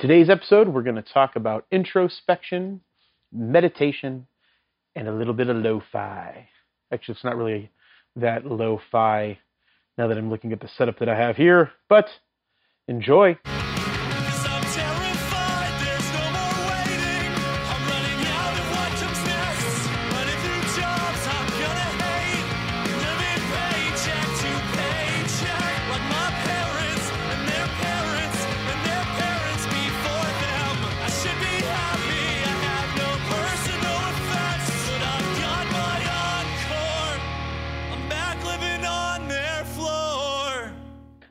Today's episode, we're going to talk about introspection, meditation, and a little bit of lo-fi. Actually, it's not really that lo-fi now that I'm looking at the setup that I have here, but enjoy.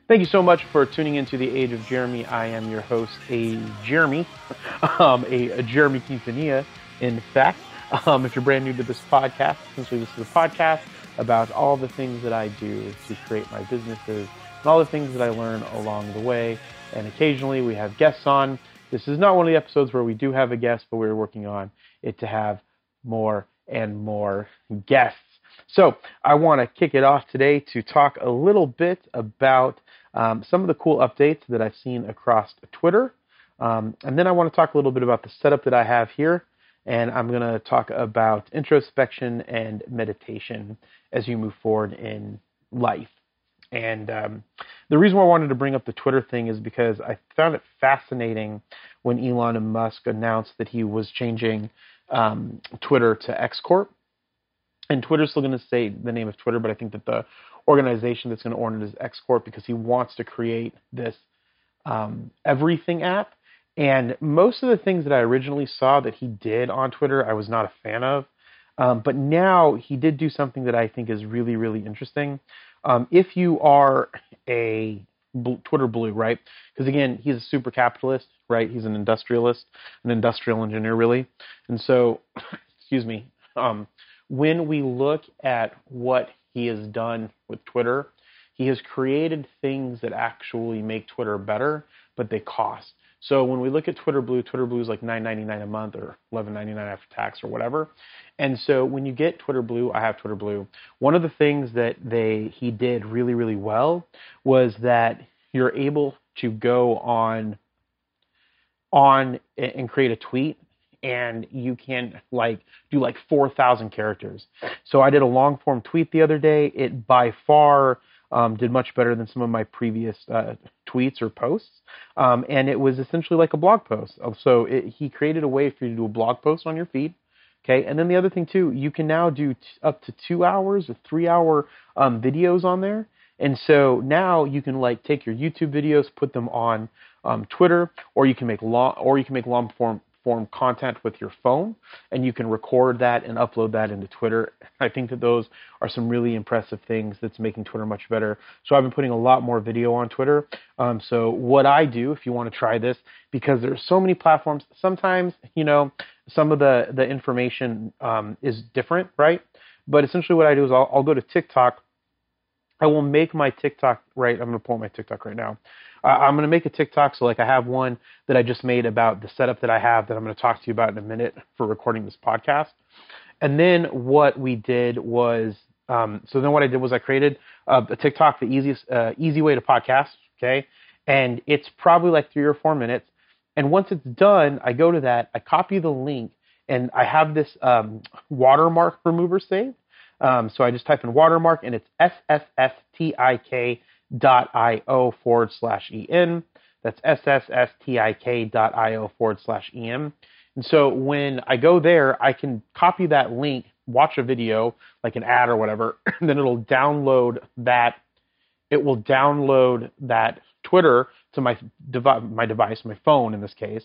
Thank you so much for tuning into the Age of Jeremy. I am your host, a Jeremy, um, a, a, Jeremy Quintanilla. In fact, um, if you're brand new to this podcast, essentially this is a podcast about all the things that I do to create my businesses and all the things that I learn along the way. And occasionally we have guests on. This is not one of the episodes where we do have a guest, but we're working on it to have more and more guests. So I want to kick it off today to talk a little bit about um, some of the cool updates that I've seen across Twitter. Um, and then I want to talk a little bit about the setup that I have here. And I'm going to talk about introspection and meditation as you move forward in life. And um, the reason why I wanted to bring up the Twitter thing is because I found it fascinating when Elon Musk announced that he was changing um, Twitter to X Corp. And Twitter's still going to say the name of Twitter, but I think that the organization that's going to own it is X Corp because he wants to create this um, everything app. And most of the things that I originally saw that he did on Twitter, I was not a fan of. Um, but now he did do something that I think is really, really interesting. Um, if you are a Twitter blue, right? Because again, he's a super capitalist, right? He's an industrialist, an industrial engineer, really. And so, excuse me, um, when we look at what he has done with Twitter. He has created things that actually make Twitter better, but they cost. So when we look at Twitter Blue, Twitter Blue is like $9.99 a month or $11.99 after tax or whatever. And so when you get Twitter Blue, I have Twitter Blue. One of the things that they he did really really well was that you're able to go on on and create a tweet and you can like do like 4,000 characters. So I did a long form tweet the other day. It by far um, did much better than some of my previous uh, tweets or posts, um, and it was essentially like a blog post. So it, he created a way for you to do a blog post on your feed. Okay, and then the other thing too, you can now do t- up to two hours or three hour um, videos on there. And so now you can like take your YouTube videos, put them on um, Twitter, or you can make long, or you can make long form form content with your phone, and you can record that and upload that into Twitter. I think that those are some really impressive things that's making Twitter much better. So I've been putting a lot more video on Twitter. Um, so what I do, if you want to try this, because there's so many platforms, sometimes you know some of the the information um, is different, right? But essentially, what I do is I'll, I'll go to TikTok. I will make my TikTok right. I'm going to pull my TikTok right now. I'm going to make a TikTok. So like I have one that I just made about the setup that I have that I'm going to talk to you about in a minute for recording this podcast. And then what we did was, um, so then what I did was I created a TikTok, the easiest, uh, easy way to podcast. Okay. And it's probably like three or four minutes. And once it's done, I go to that, I copy the link, and I have this um, watermark remover saved. Um, so I just type in watermark, and it's sstik dot io forward slash en. That's sstik dot io forward slash en. And so when I go there, I can copy that link, watch a video, like an ad or whatever, and then it'll download that. It will download that Twitter to my my device, my phone in this case.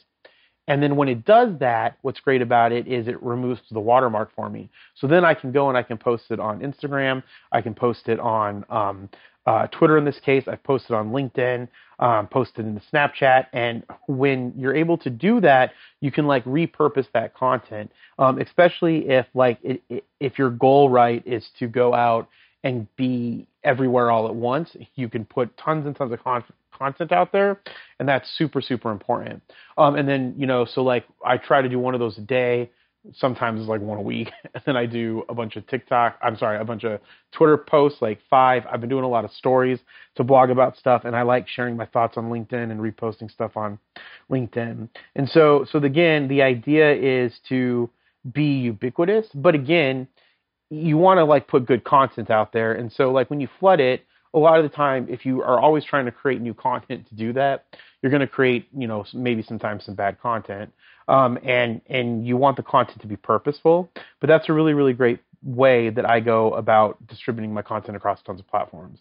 And then when it does that, what's great about it is it removes the watermark for me. So then I can go and I can post it on Instagram. I can post it on um, uh, Twitter in this case. I've posted on LinkedIn, um, posted in the Snapchat. And when you're able to do that, you can like repurpose that content, um, especially if like it, it, if your goal right is to go out and be everywhere all at once. You can put tons and tons of con- content out there, and that's super super important. Um, and then you know, so like I try to do one of those a day. Sometimes it's like one a week, and then I do a bunch of TikTok. I'm sorry, a bunch of Twitter posts, like five. I've been doing a lot of stories to blog about stuff, and I like sharing my thoughts on LinkedIn and reposting stuff on LinkedIn. And so, so again, the idea is to be ubiquitous, but again, you want to like put good content out there. And so, like when you flood it, a lot of the time, if you are always trying to create new content to do that, you're going to create, you know, maybe sometimes some bad content. Um, and and you want the content to be purposeful. But that's a really really great way that I go about distributing my content across tons of platforms.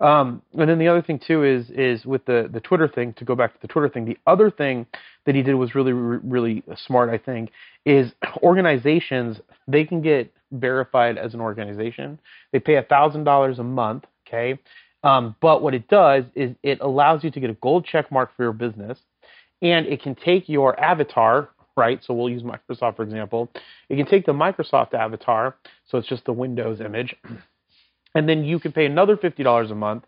Um, and then the other thing too is is with the the Twitter thing. To go back to the Twitter thing, the other thing that he did was really really smart. I think is organizations they can get verified as an organization. They pay a thousand dollars a month Okay. Um, but what it does is it allows you to get a gold check mark for your business, and it can take your avatar, right? So we'll use Microsoft for example. It can take the Microsoft avatar, so it's just the Windows image, and then you can pay another fifty dollars a month,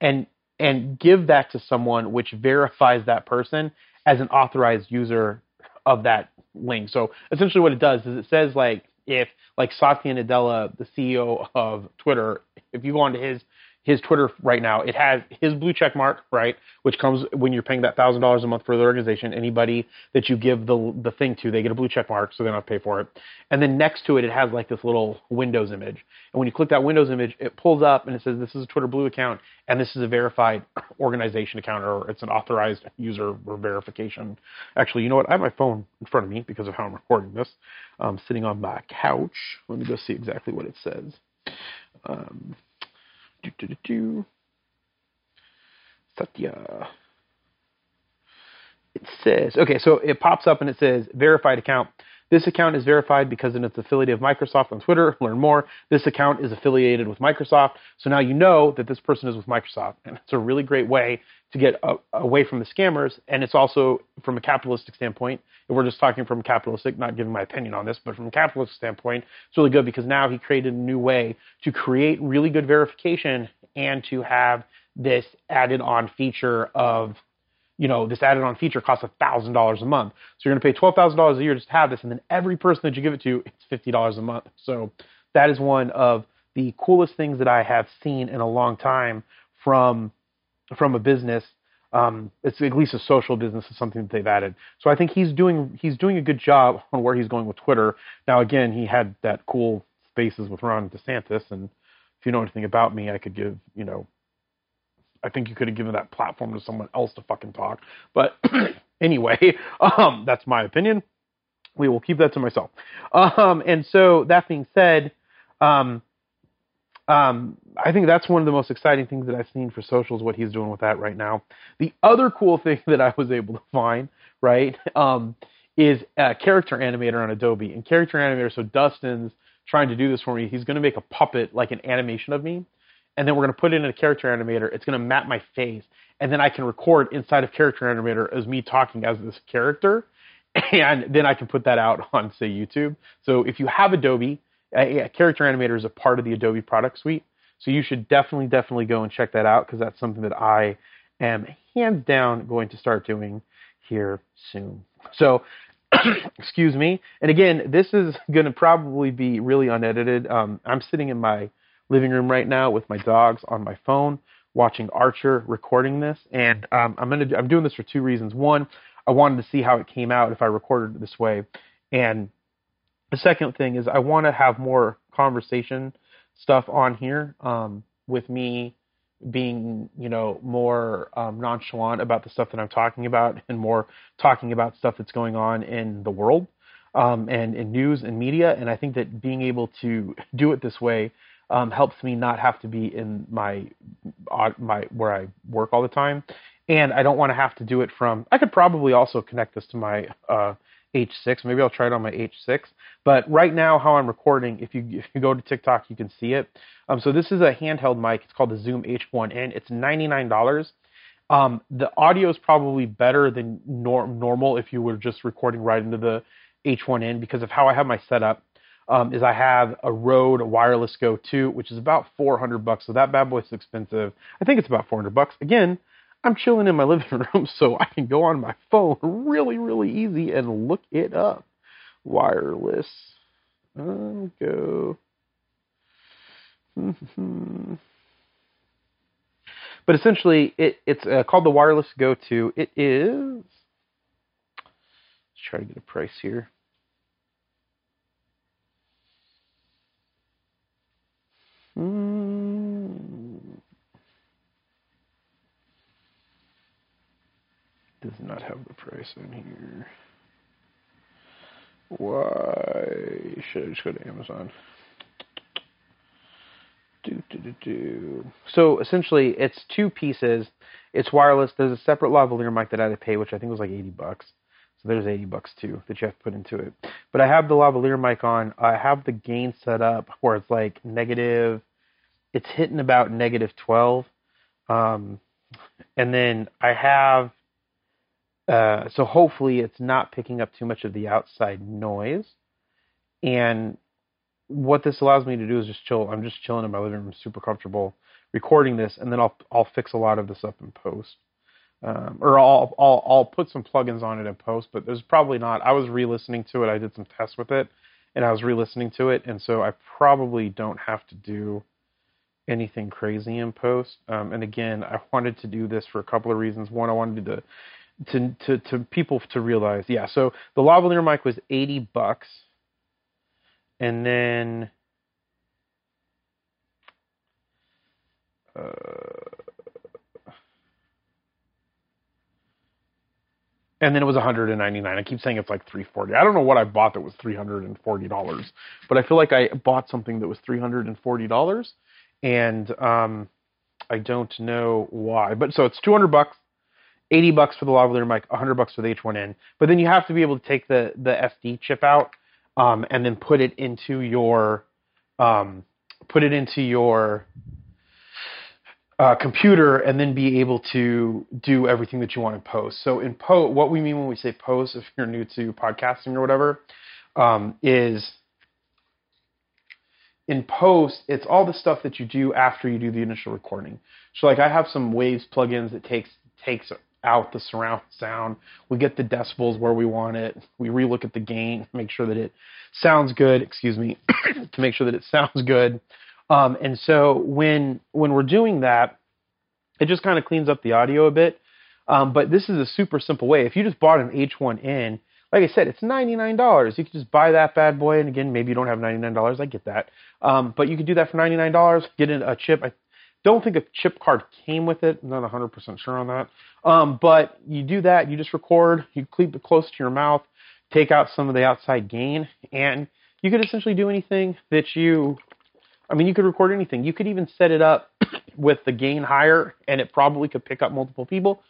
and and give that to someone which verifies that person as an authorized user of that link. So essentially, what it does is it says like if like Satya Nadella, the CEO of Twitter, if you go onto his his Twitter right now, it has his blue check mark, right, which comes when you're paying that thousand dollars a month for the organization. Anybody that you give the the thing to, they get a blue check mark, so they don't have to pay for it. And then next to it, it has like this little Windows image. And when you click that Windows image, it pulls up and it says this is a Twitter Blue account, and this is a verified organization account, or it's an authorized user verification. Actually, you know what? I have my phone in front of me because of how I'm recording this. I'm sitting on my couch. Let me go see exactly what it says. Um, do, do, do, do. Satya. It says, okay, so it pops up and it says verified account. This account is verified because it's affiliate of Microsoft on Twitter. Learn more. This account is affiliated with Microsoft. So now you know that this person is with Microsoft. And it's a really great way to get a, away from the scammers. And it's also, from a capitalistic standpoint, if we're just talking from capitalistic, not giving my opinion on this, but from a capitalist standpoint, it's really good because now he created a new way to create really good verification and to have this added on feature of you know, this added on feature costs $1,000 a month. So you're going to pay $12,000 a year just to have this. And then every person that you give it to, it's $50 a month. So that is one of the coolest things that I have seen in a long time from, from a business. Um, it's at least a social business is something that they've added. So I think he's doing, he's doing a good job on where he's going with Twitter. Now, again, he had that cool spaces with Ron DeSantis. And if you know anything about me, I could give, you know, I think you could have given that platform to someone else to fucking talk. But anyway, um, that's my opinion. We will keep that to myself. Um, and so that being said, um, um, I think that's one of the most exciting things that I've seen for socials. What he's doing with that right now. The other cool thing that I was able to find, right, um, is a character animator on Adobe. And character animator, so Dustin's trying to do this for me. He's going to make a puppet, like an animation of me and then we're going to put it in a character animator. It's going to map my face, and then I can record inside of character animator as me talking as this character, and then I can put that out on say YouTube. So if you have Adobe, a, a character animator is a part of the Adobe product suite. So you should definitely, definitely go and check that out because that's something that I am hands down going to start doing here soon. So, excuse me. And again, this is going to probably be really unedited. Um, I'm sitting in my living room right now with my dogs on my phone, watching Archer recording this, and um, I'm gonna I'm doing this for two reasons. One, I wanted to see how it came out if I recorded it this way, and the second thing is I want to have more conversation stuff on here um, with me being you know more um, nonchalant about the stuff that I'm talking about and more talking about stuff that's going on in the world um, and in news and media. And I think that being able to do it this way um, helps me not have to be in my uh, my where I work all the time. And I don't want to have to do it from. I could probably also connect this to my uh, H6. Maybe I'll try it on my H6. But right now, how I'm recording, if you if you go to TikTok, you can see it. Um, so this is a handheld mic. It's called the Zoom H1n. It's $99. Um, the audio is probably better than normal if you were just recording right into the H1n because of how I have my setup. Um, is I have a Rode Wireless Go 2, which is about 400 bucks. So that bad boy's expensive. I think it's about 400 bucks. Again, I'm chilling in my living room, so I can go on my phone really, really easy and look it up. Wireless um, Go. but essentially, it, it's uh, called the Wireless Go 2. It is. Let's try to get a price here. Does not have the price in here. Why should I just go to Amazon? Do, do, do, do. So essentially, it's two pieces. It's wireless. There's a separate lavalier mic that I had to pay, which I think was like 80 bucks. So there's 80 bucks too that you have to put into it. But I have the lavalier mic on. I have the gain set up where it's like negative. It's hitting about negative 12. Um, and then I have uh, so hopefully it's not picking up too much of the outside noise. And what this allows me to do is just chill. I'm just chilling in my living room, super comfortable, recording this, and then I'll I'll fix a lot of this up in post, um, or I'll I'll I'll put some plugins on it in post. But there's probably not. I was re-listening to it. I did some tests with it, and I was re-listening to it, and so I probably don't have to do anything crazy in post. Um, and again, I wanted to do this for a couple of reasons. One, I wanted to to to to people to realize. Yeah, so the lavalier mic was 80 bucks. And then uh, and then it was 199. I keep saying it's like 340. I don't know what I bought that was 340 dollars, but I feel like I bought something that was 340 dollars, and um, I don't know why. But so it's 200 bucks 80 bucks for the lavalier mic, 100 bucks for the H1n. But then you have to be able to take the the SD chip out um, and then put it into your um, put it into your uh, computer and then be able to do everything that you want in post. So in post, what we mean when we say post, if you're new to podcasting or whatever, um, is in post, it's all the stuff that you do after you do the initial recording. So like I have some Waves plugins that takes takes out the surround sound. We get the decibels where we want it. We relook at the gain, make sure that it sounds good. Excuse me, to make sure that it sounds good. Um, and so when when we're doing that, it just kind of cleans up the audio a bit. Um, but this is a super simple way. If you just bought an H1n, like I said, it's $99. You could just buy that bad boy. And again, maybe you don't have $99. I get that. Um, but you could do that for $99. Get in a chip. I don't think a chip card came with it. I'm not 100% sure on that. Um, but you do that, you just record, you keep it close to your mouth, take out some of the outside gain, and you could essentially do anything that you, I mean, you could record anything. You could even set it up with the gain higher, and it probably could pick up multiple people.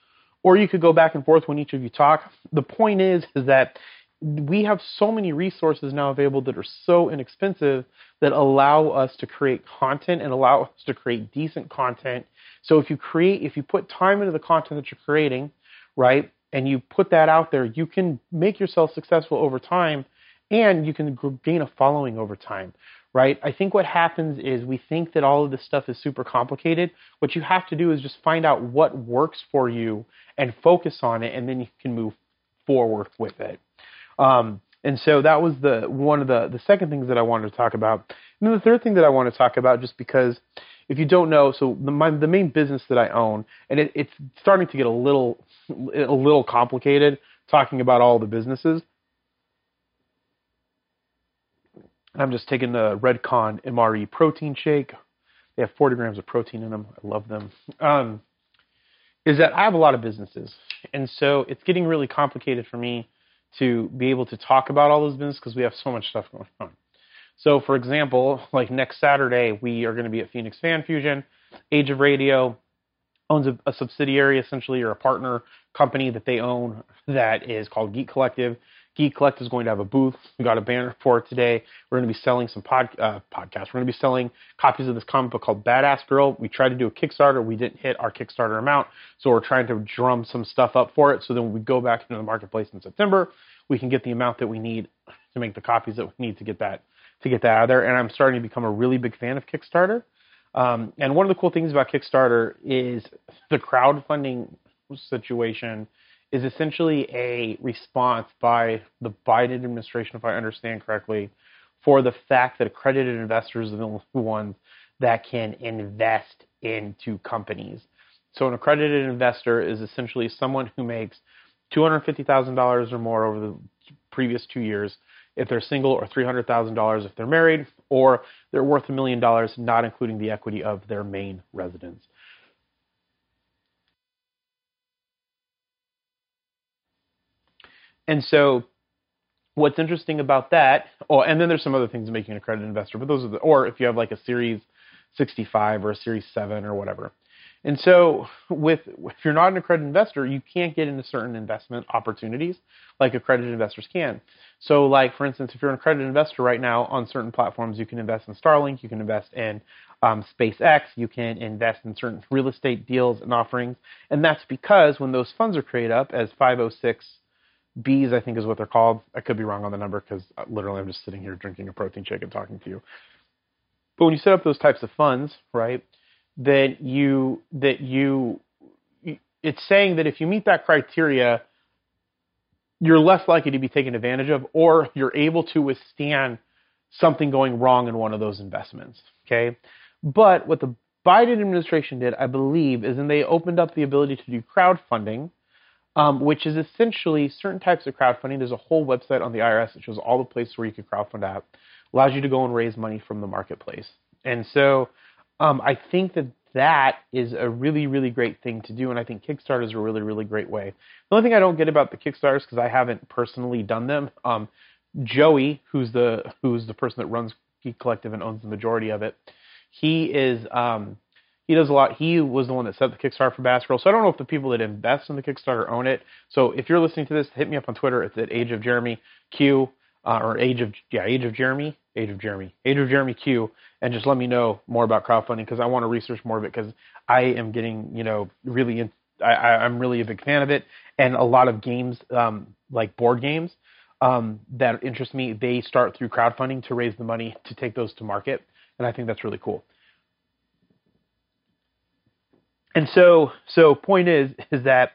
Or you could go back and forth when each of you talk. The point is, is that we have so many resources now available that are so inexpensive that allow us to create content and allow us to create decent content. So if you create, if you put time into the content that you're creating, right, and you put that out there, you can make yourself successful over time and you can gain a following over time, right? I think what happens is we think that all of this stuff is super complicated. What you have to do is just find out what works for you and focus on it, and then you can move forward with it. Um, and so that was the one of the the second things that I wanted to talk about. And then the third thing that I want to talk about, just because if you don't know, so the, my, the main business that I own, and it, it's starting to get a little a little complicated talking about all the businesses. I'm just taking the Redcon MRE protein shake. They have 40 grams of protein in them. I love them. Um, is that I have a lot of businesses, and so it's getting really complicated for me to be able to talk about all those businesses because we have so much stuff going on. So, for example, like next Saturday, we are going to be at Phoenix Fan Fusion. Age of Radio owns a, a subsidiary, essentially, or a partner company that they own that is called Geek Collective. Geek Collect is going to have a booth. We got a banner for it today. We're going to be selling some pod, uh, podcasts. We're going to be selling copies of this comic book called Badass Girl. We tried to do a Kickstarter. We didn't hit our Kickstarter amount, so we're trying to drum some stuff up for it. So then we go back into the marketplace in September, we can get the amount that we need to make the copies that we need to get that to get that out of there. And I'm starting to become a really big fan of Kickstarter. Um, and one of the cool things about Kickstarter is the crowdfunding situation is essentially a response by the Biden administration, if I understand correctly, for the fact that accredited investors are the ones that can invest into companies. So an accredited investor is essentially someone who makes $250,000 or more over the previous two years if they're single or $300,000 if they're married, or they're worth a million dollars, not including the equity of their main residence. And so what's interesting about that, oh, and then there's some other things making an accredited investor, but those are the, or if you have like a series 65 or a series 7 or whatever. And so with if you're not an accredited investor, you can't get into certain investment opportunities like accredited investors can. So like for instance, if you're an accredited investor right now on certain platforms, you can invest in Starlink, you can invest in um, SpaceX, you can invest in certain real estate deals and offerings, and that's because when those funds are created up as 506 Bs, I think is what they're called. I could be wrong on the number because uh, literally I'm just sitting here drinking a protein shake and talking to you. But when you set up those types of funds, right, that you that you it's saying that if you meet that criteria, you're less likely to be taken advantage of, or you're able to withstand something going wrong in one of those investments. Okay, but what the Biden administration did, I believe, is then they opened up the ability to do crowdfunding um, which is essentially certain types of crowdfunding. There's a whole website on the IRS that shows all the places where you can crowdfund at, allows you to go and raise money from the marketplace. And so um, I think that that is a really, really great thing to do. And I think Kickstarter is a really, really great way. The only thing I don't get about the Kickstarters, because I haven't personally done them, um, Joey, who's the who's the person that runs Geek Collective and owns the majority of it, he is um, he does a lot. He was the one that set the Kickstarter for Girl. So I don't know if the people that invest in the Kickstarter own it. So if you're listening to this, hit me up on Twitter. It's at Age of Jeremy Q uh, or Age of yeah Age of Jeremy Age of Jeremy Age of Jeremy Q, and just let me know more about crowdfunding because I want to research more of it because I am getting you know really in, I, I'm really a big fan of it and a lot of games um, like board games um, that interest me. They start through crowdfunding to raise the money to take those to market, and I think that's really cool and so so point is is that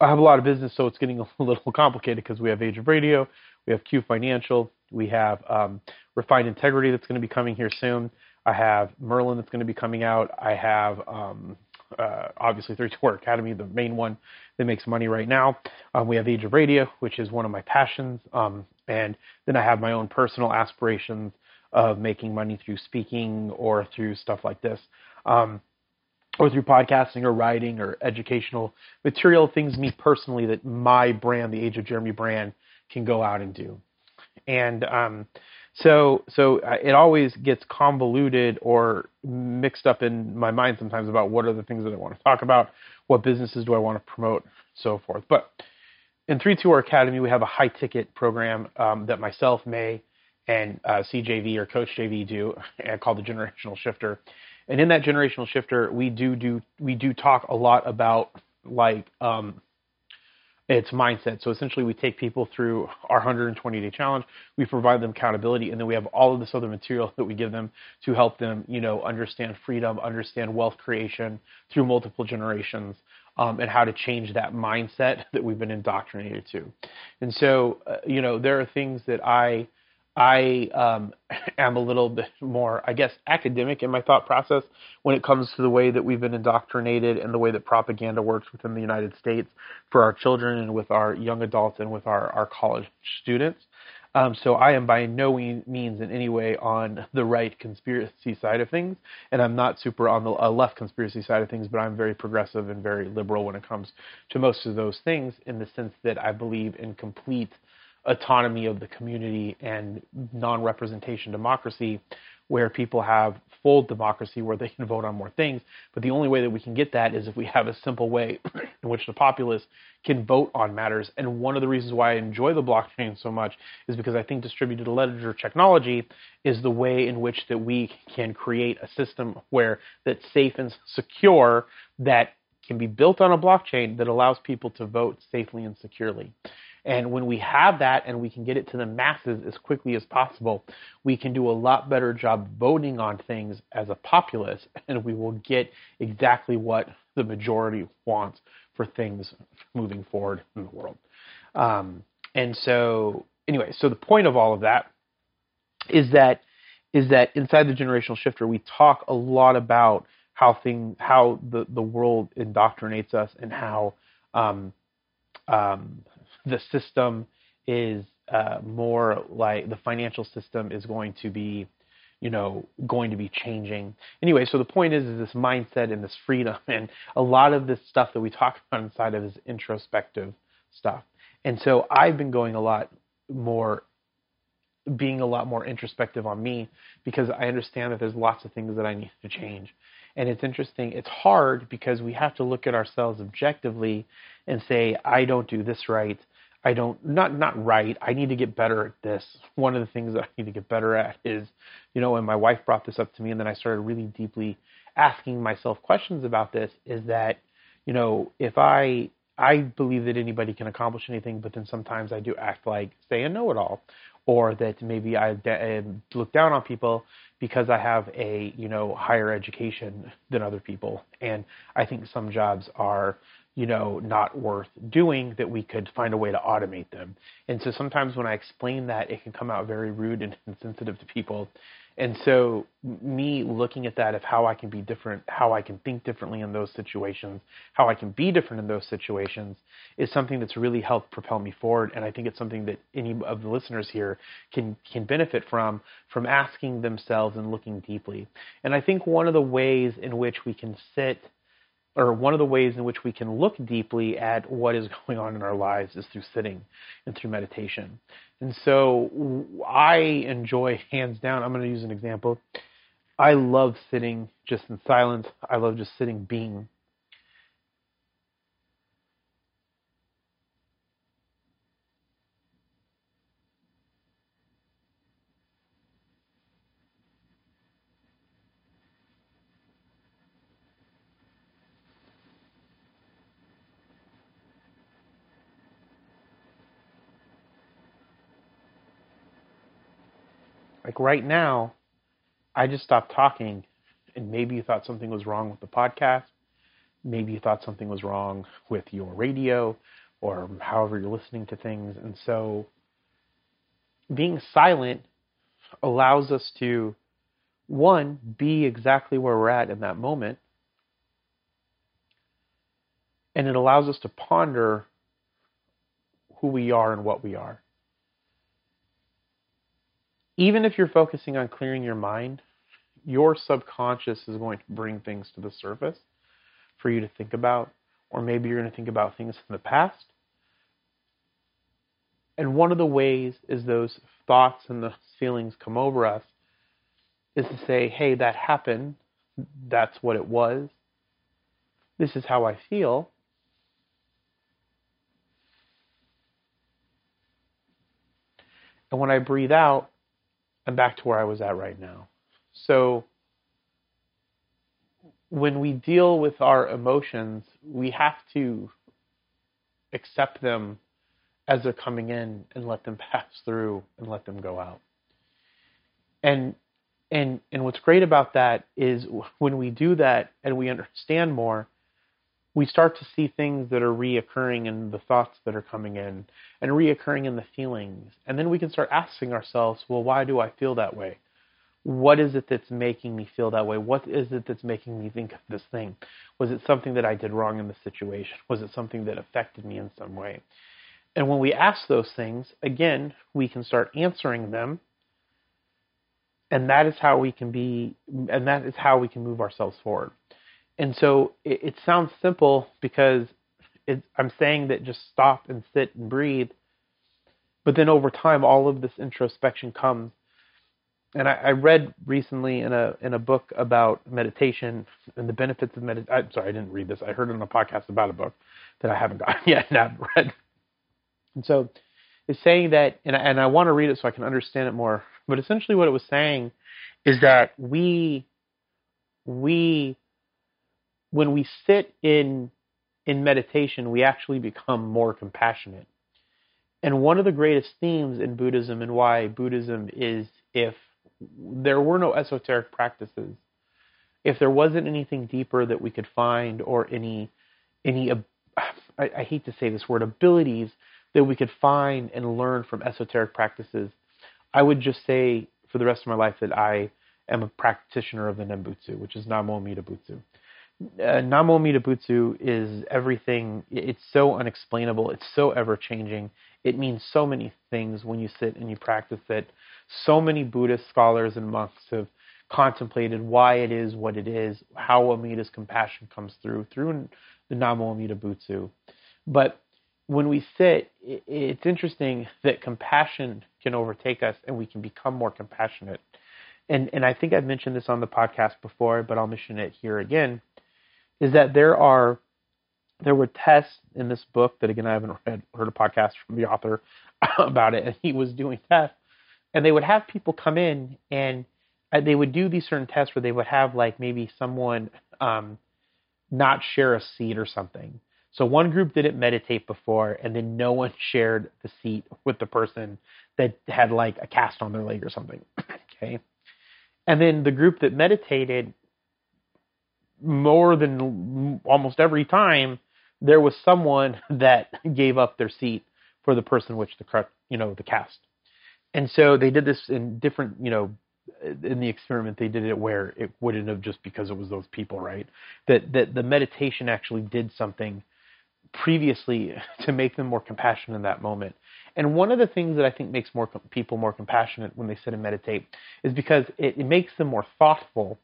I have a lot of business, so it's getting a little complicated because we have Age of Radio, we have Q Financial, we have um, Refined Integrity that's going to be coming here soon. I have Merlin that's going to be coming out. I have um, uh, obviously 3T Academy, the main one that makes money right now. Um, we have Age of Radio, which is one of my passions, um, and then I have my own personal aspirations of making money through speaking or through stuff like this. Um, or through podcasting or writing or educational material things me personally that my brand, the Age of Jeremy brand, can go out and do. And um, so so uh, it always gets convoluted or mixed up in my mind sometimes about what are the things that I want to talk about, what businesses do I want to promote, so forth. But in 3T Academy, we have a high ticket program um, that myself, May, and uh, CJV or Coach JV do called the Generational Shifter. And in that generational shifter, we do do we do talk a lot about like um, It's mindset. So essentially, we take people through our 120 day challenge. We provide them accountability, and then we have all of this other material that we give them to help them, you know, understand freedom, understand wealth creation through multiple generations, um, and how to change that mindset that we've been indoctrinated to. And so, uh, you know, there are things that I I um, am a little bit more, I guess, academic in my thought process when it comes to the way that we've been indoctrinated and the way that propaganda works within the United States for our children and with our young adults and with our, our college students. Um, so I am by no means in any way on the right conspiracy side of things, and I'm not super on the uh, left conspiracy side of things, but I'm very progressive and very liberal when it comes to most of those things in the sense that I believe in complete – autonomy of the community and non-representation democracy where people have full democracy where they can vote on more things. But the only way that we can get that is if we have a simple way in which the populace can vote on matters. And one of the reasons why I enjoy the blockchain so much is because I think distributed ledger technology is the way in which that we can create a system where that's safe and secure that can be built on a blockchain that allows people to vote safely and securely. And when we have that and we can get it to the masses as quickly as possible, we can do a lot better job voting on things as a populace, and we will get exactly what the majority wants for things moving forward in the world. Um, and so, anyway, so the point of all of that is that is that inside the generational shifter, we talk a lot about how thing how the the world indoctrinates us and how um, um, the system is uh, more like the financial system is going to be you know going to be changing. Anyway so the point is is this mindset and this freedom and a lot of this stuff that we talk about inside of is introspective stuff. And so i've been going a lot more being a lot more introspective on me because i understand that there's lots of things that i need to change. And it's interesting it's hard because we have to look at ourselves objectively and say i don't do this right I don't not not right. I need to get better at this. One of the things that I need to get better at is, you know, and my wife brought this up to me, and then I started really deeply asking myself questions about this. Is that, you know, if I I believe that anybody can accomplish anything, but then sometimes I do act like say a know-it-all, or that maybe I de- look down on people because I have a you know higher education than other people, and I think some jobs are you know, not worth doing, that we could find a way to automate them. And so sometimes when I explain that, it can come out very rude and insensitive to people. And so me looking at that of how I can be different, how I can think differently in those situations, how I can be different in those situations is something that's really helped propel me forward. And I think it's something that any of the listeners here can can benefit from from asking themselves and looking deeply. And I think one of the ways in which we can sit or one of the ways in which we can look deeply at what is going on in our lives is through sitting and through meditation. And so I enjoy, hands down, I'm going to use an example. I love sitting just in silence. I love just sitting being. Like right now, I just stopped talking, and maybe you thought something was wrong with the podcast. Maybe you thought something was wrong with your radio or however you're listening to things. And so being silent allows us to, one, be exactly where we're at in that moment. And it allows us to ponder who we are and what we are even if you're focusing on clearing your mind, your subconscious is going to bring things to the surface for you to think about, or maybe you're going to think about things from the past. And one of the ways is those thoughts and the feelings come over us is to say, hey, that happened. That's what it was. This is how I feel. And when I breathe out, I'm back to where I was at right now. So when we deal with our emotions, we have to accept them as they're coming in and let them pass through and let them go out. And and and what's great about that is when we do that and we understand more, we start to see things that are reoccurring in the thoughts that are coming in and reoccurring in the feelings. And then we can start asking ourselves, well, why do I feel that way? What is it that's making me feel that way? What is it that's making me think of this thing? Was it something that I did wrong in the situation? Was it something that affected me in some way? And when we ask those things, again, we can start answering them. And that is how we can be, and that is how we can move ourselves forward. And so it, it sounds simple because I'm saying that just stop and sit and breathe. But then over time, all of this introspection comes. And I, I read recently in a in a book about meditation and the benefits of meditation. I'm sorry, I didn't read this. I heard it on a podcast about a book that I haven't gotten yet and haven't read. And so it's saying that, and I, and I want to read it so I can understand it more. But essentially, what it was saying is that we we when we sit in in meditation, we actually become more compassionate. And one of the greatest themes in Buddhism and why Buddhism is if there were no esoteric practices, if there wasn't anything deeper that we could find or any any I, I hate to say this word abilities that we could find and learn from esoteric practices, I would just say for the rest of my life that I am a practitioner of the Nembutsu, which is Namo Amida Butsu uh, Namo Amida Butsu is everything. It's so unexplainable. It's so ever changing. It means so many things when you sit and you practice it. So many Buddhist scholars and monks have contemplated why it is what it is, how Amida's compassion comes through through the Namo Amida Butsu. But when we sit, it's interesting that compassion can overtake us and we can become more compassionate. And and I think I've mentioned this on the podcast before, but I'll mention it here again is that there are there were tests in this book that again I haven't read, heard a podcast from the author about it, and he was doing tests, and they would have people come in and uh, they would do these certain tests where they would have like maybe someone um, not share a seat or something. So one group didn't meditate before, and then no one shared the seat with the person that had like a cast on their leg or something. okay, and then the group that meditated more than almost every time there was someone that gave up their seat for the person which the you know the cast. And so they did this in different you know in the experiment they did it where it wouldn't have just because it was those people right? That that the meditation actually did something previously to make them more compassionate in that moment. And one of the things that i think makes more people more compassionate when they sit and meditate is because it, it makes them more thoughtful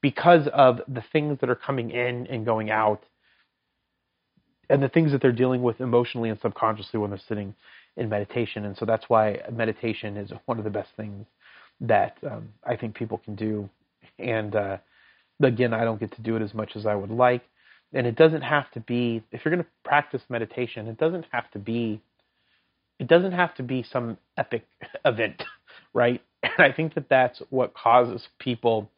because of the things that are coming in and going out and the things that they're dealing with emotionally and subconsciously when they're sitting in meditation. And so that's why meditation is one of the best things that um, I think people can do. And uh, again, I don't get to do it as much as I would like. And it doesn't have to be, if you're going to practice meditation, it doesn't have to be, it doesn't have to be some epic event, right? And I think that that's what causes people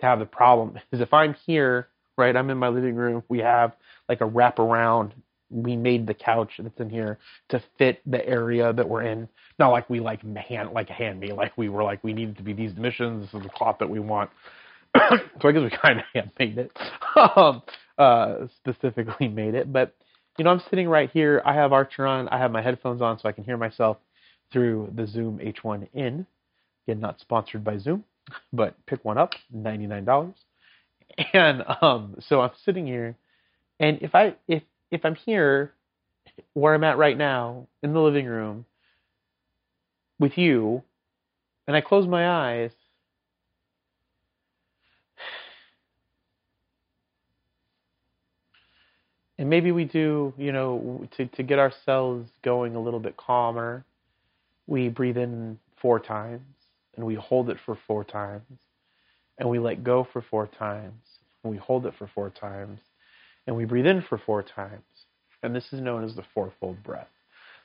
to have the problem is if I'm here, right, I'm in my living room, we have like a wraparound. We made the couch that's in here to fit the area that we're in. Not like we like hand like hand me, like we were like we needed to be these dimensions. This is the cloth that we want. so I guess we kind of hand made it, um, uh, specifically made it. But you know, I'm sitting right here. I have Archer on. I have my headphones on so I can hear myself through the Zoom H1n. Again, not sponsored by Zoom but pick one up, ninety nine dollars. And um, so I'm sitting here, and if I if if I'm here, where I'm at right now in the living room, with you, and I close my eyes. And maybe we do, you know, to, to get ourselves going a little bit calmer, we breathe in four times and we hold it for four times, and we let go for four times, and we hold it for four times, and we breathe in for four times. And this is known as the fourfold breath.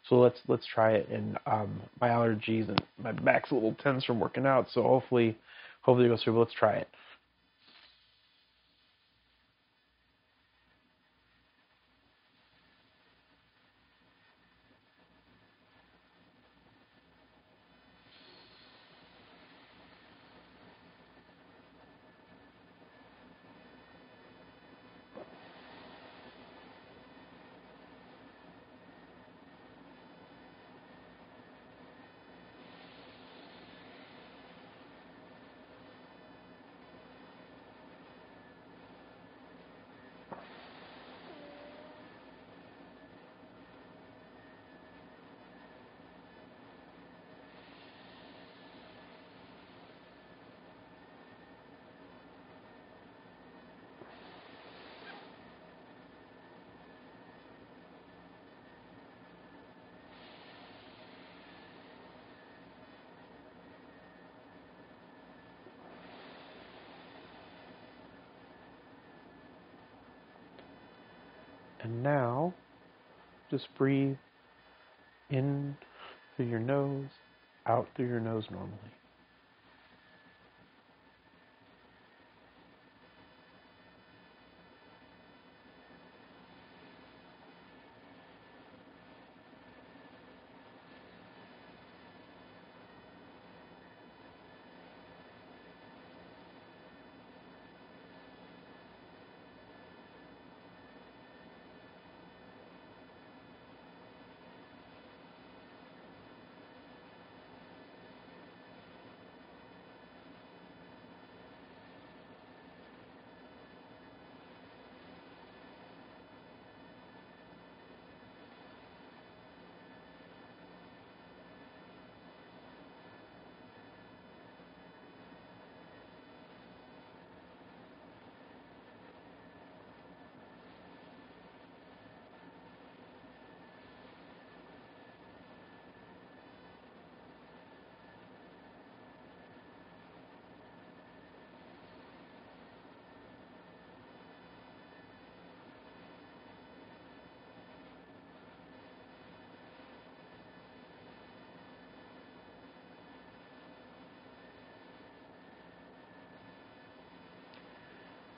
So let's let's try it. And um, my allergies and my back's a little tense from working out, so hopefully hopefully it goes through. But let's try it. And now, just breathe in through your nose, out through your nose normally.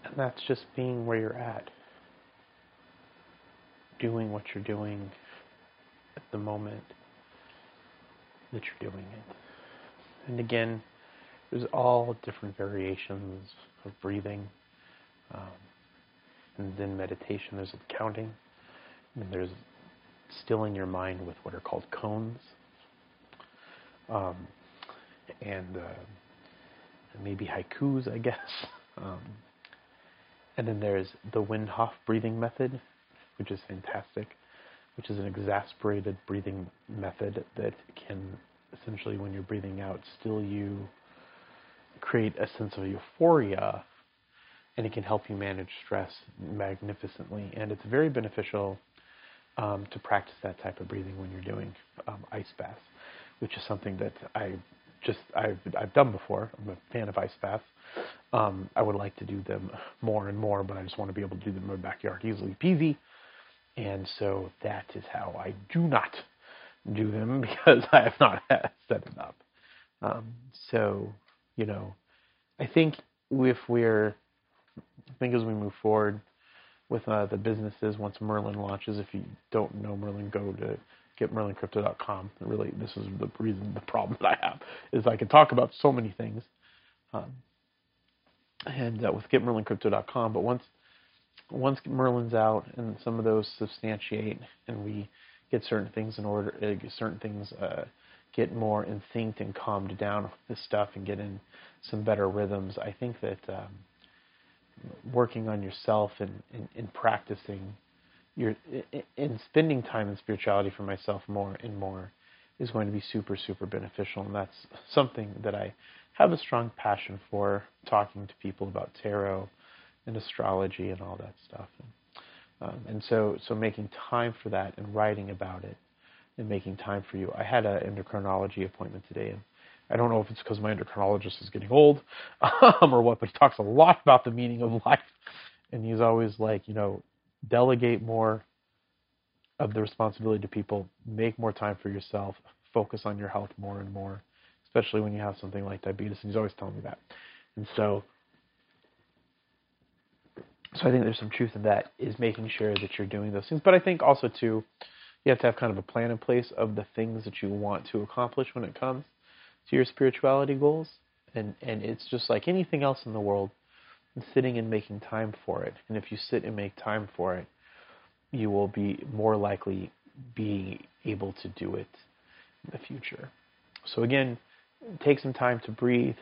And that's just being where you're at. Doing what you're doing at the moment that you're doing it. And again, there's all different variations of breathing. Um, and then meditation, there's counting. And there's stilling your mind with what are called koans. Um, and uh, maybe haikus, I guess. Um, and then there's the Wim Hof breathing method, which is fantastic, which is an exasperated breathing method that can essentially, when you're breathing out, still you create a sense of euphoria and it can help you manage stress magnificently. And it's very beneficial um, to practice that type of breathing when you're doing um, ice baths, which is something that I just I've I've done before. I'm a fan of ice baths. Um, I would like to do them more and more, but I just want to be able to do them in my backyard easily peasy. And so that is how I do not do them because I have not set it up. Um, so, you know, I think if we're, I think as we move forward with uh, the businesses, once Merlin launches, if you don't know Merlin, go to getmerlincrypto.com. Really, this is the reason, the problem that I have is I can talk about so many things, um, and uh, with getmerlincrypto.com. But once once Merlin's out and some of those substantiate, and we get certain things in order, uh, certain things uh, get more in sync and calmed down with this stuff, and get in some better rhythms. I think that um, working on yourself and, and, and practicing you're in spending time in spirituality for myself more and more is going to be super super beneficial. And that's something that I have a strong passion for talking to people about tarot and astrology and all that stuff. And, um, and so so making time for that and writing about it and making time for you. I had an endocrinology appointment today and I don't know if it's because my endocrinologist is getting old um, or what but he talks a lot about the meaning of life. And he's always like you know delegate more of the responsibility to people, make more time for yourself, focus on your health more and more, especially when you have something like diabetes. And he's always telling me that. And so, so I think there's some truth in that is making sure that you're doing those things. But I think also too, you have to have kind of a plan in place of the things that you want to accomplish when it comes to your spirituality goals. And and it's just like anything else in the world and sitting and making time for it. And if you sit and make time for it, you will be more likely be able to do it in the future. So again, take some time to breathe.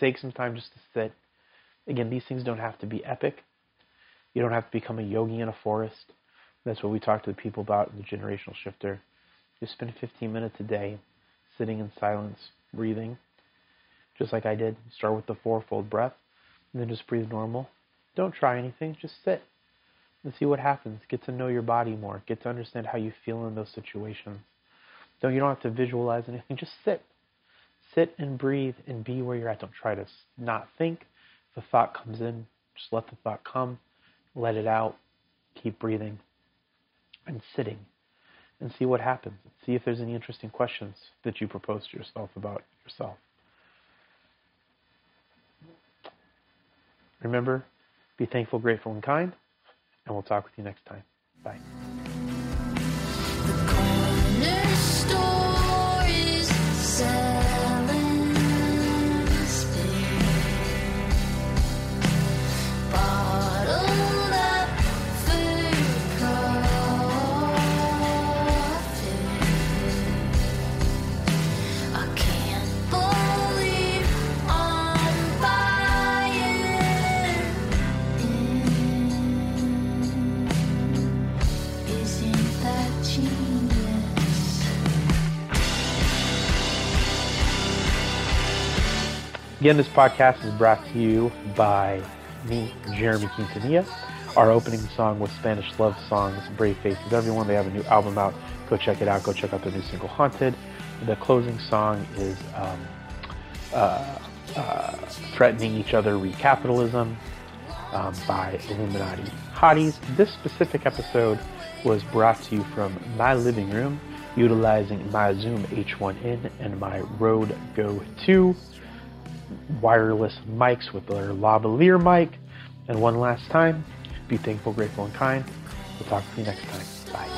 Take some time just to sit. Again, these things don't have to be epic. You don't have to become a yogi in a forest. That's what we talk to the people about in the generational shifter. Just spend 15 minutes a day sitting in silence, breathing, just like I did. Start with the fourfold breath and then just breathe normal. Don't try anything, just sit and see what happens. Get to know your body more. Get to understand how you feel in those situations. Don't you don't have to visualize anything. Just sit. Sit and breathe and be where you're at. Don't try to not think. If a thought comes in, just let the thought come. Let it out. Keep breathing. and sitting and see what happens. See if there's any interesting questions that you propose to yourself about yourself. Remember, be thankful, grateful, and kind, and we'll talk with you next time. Bye. Again, this podcast is brought to you by me, Jeremy Quintanilla. Our opening song was Spanish Love Songs, Brave Faces Everyone. They have a new album out. Go check it out. Go check out their new single, Haunted. The closing song is um, uh, uh, Threatening Each Other re: Capitalism um, by Illuminati Hotties. This specific episode was brought to you from my living room utilizing my Zoom H1N and my Rode Go 2 wireless mics with their lavalier mic. And one last time, be thankful, grateful, and kind. We'll talk to you next time. Bye.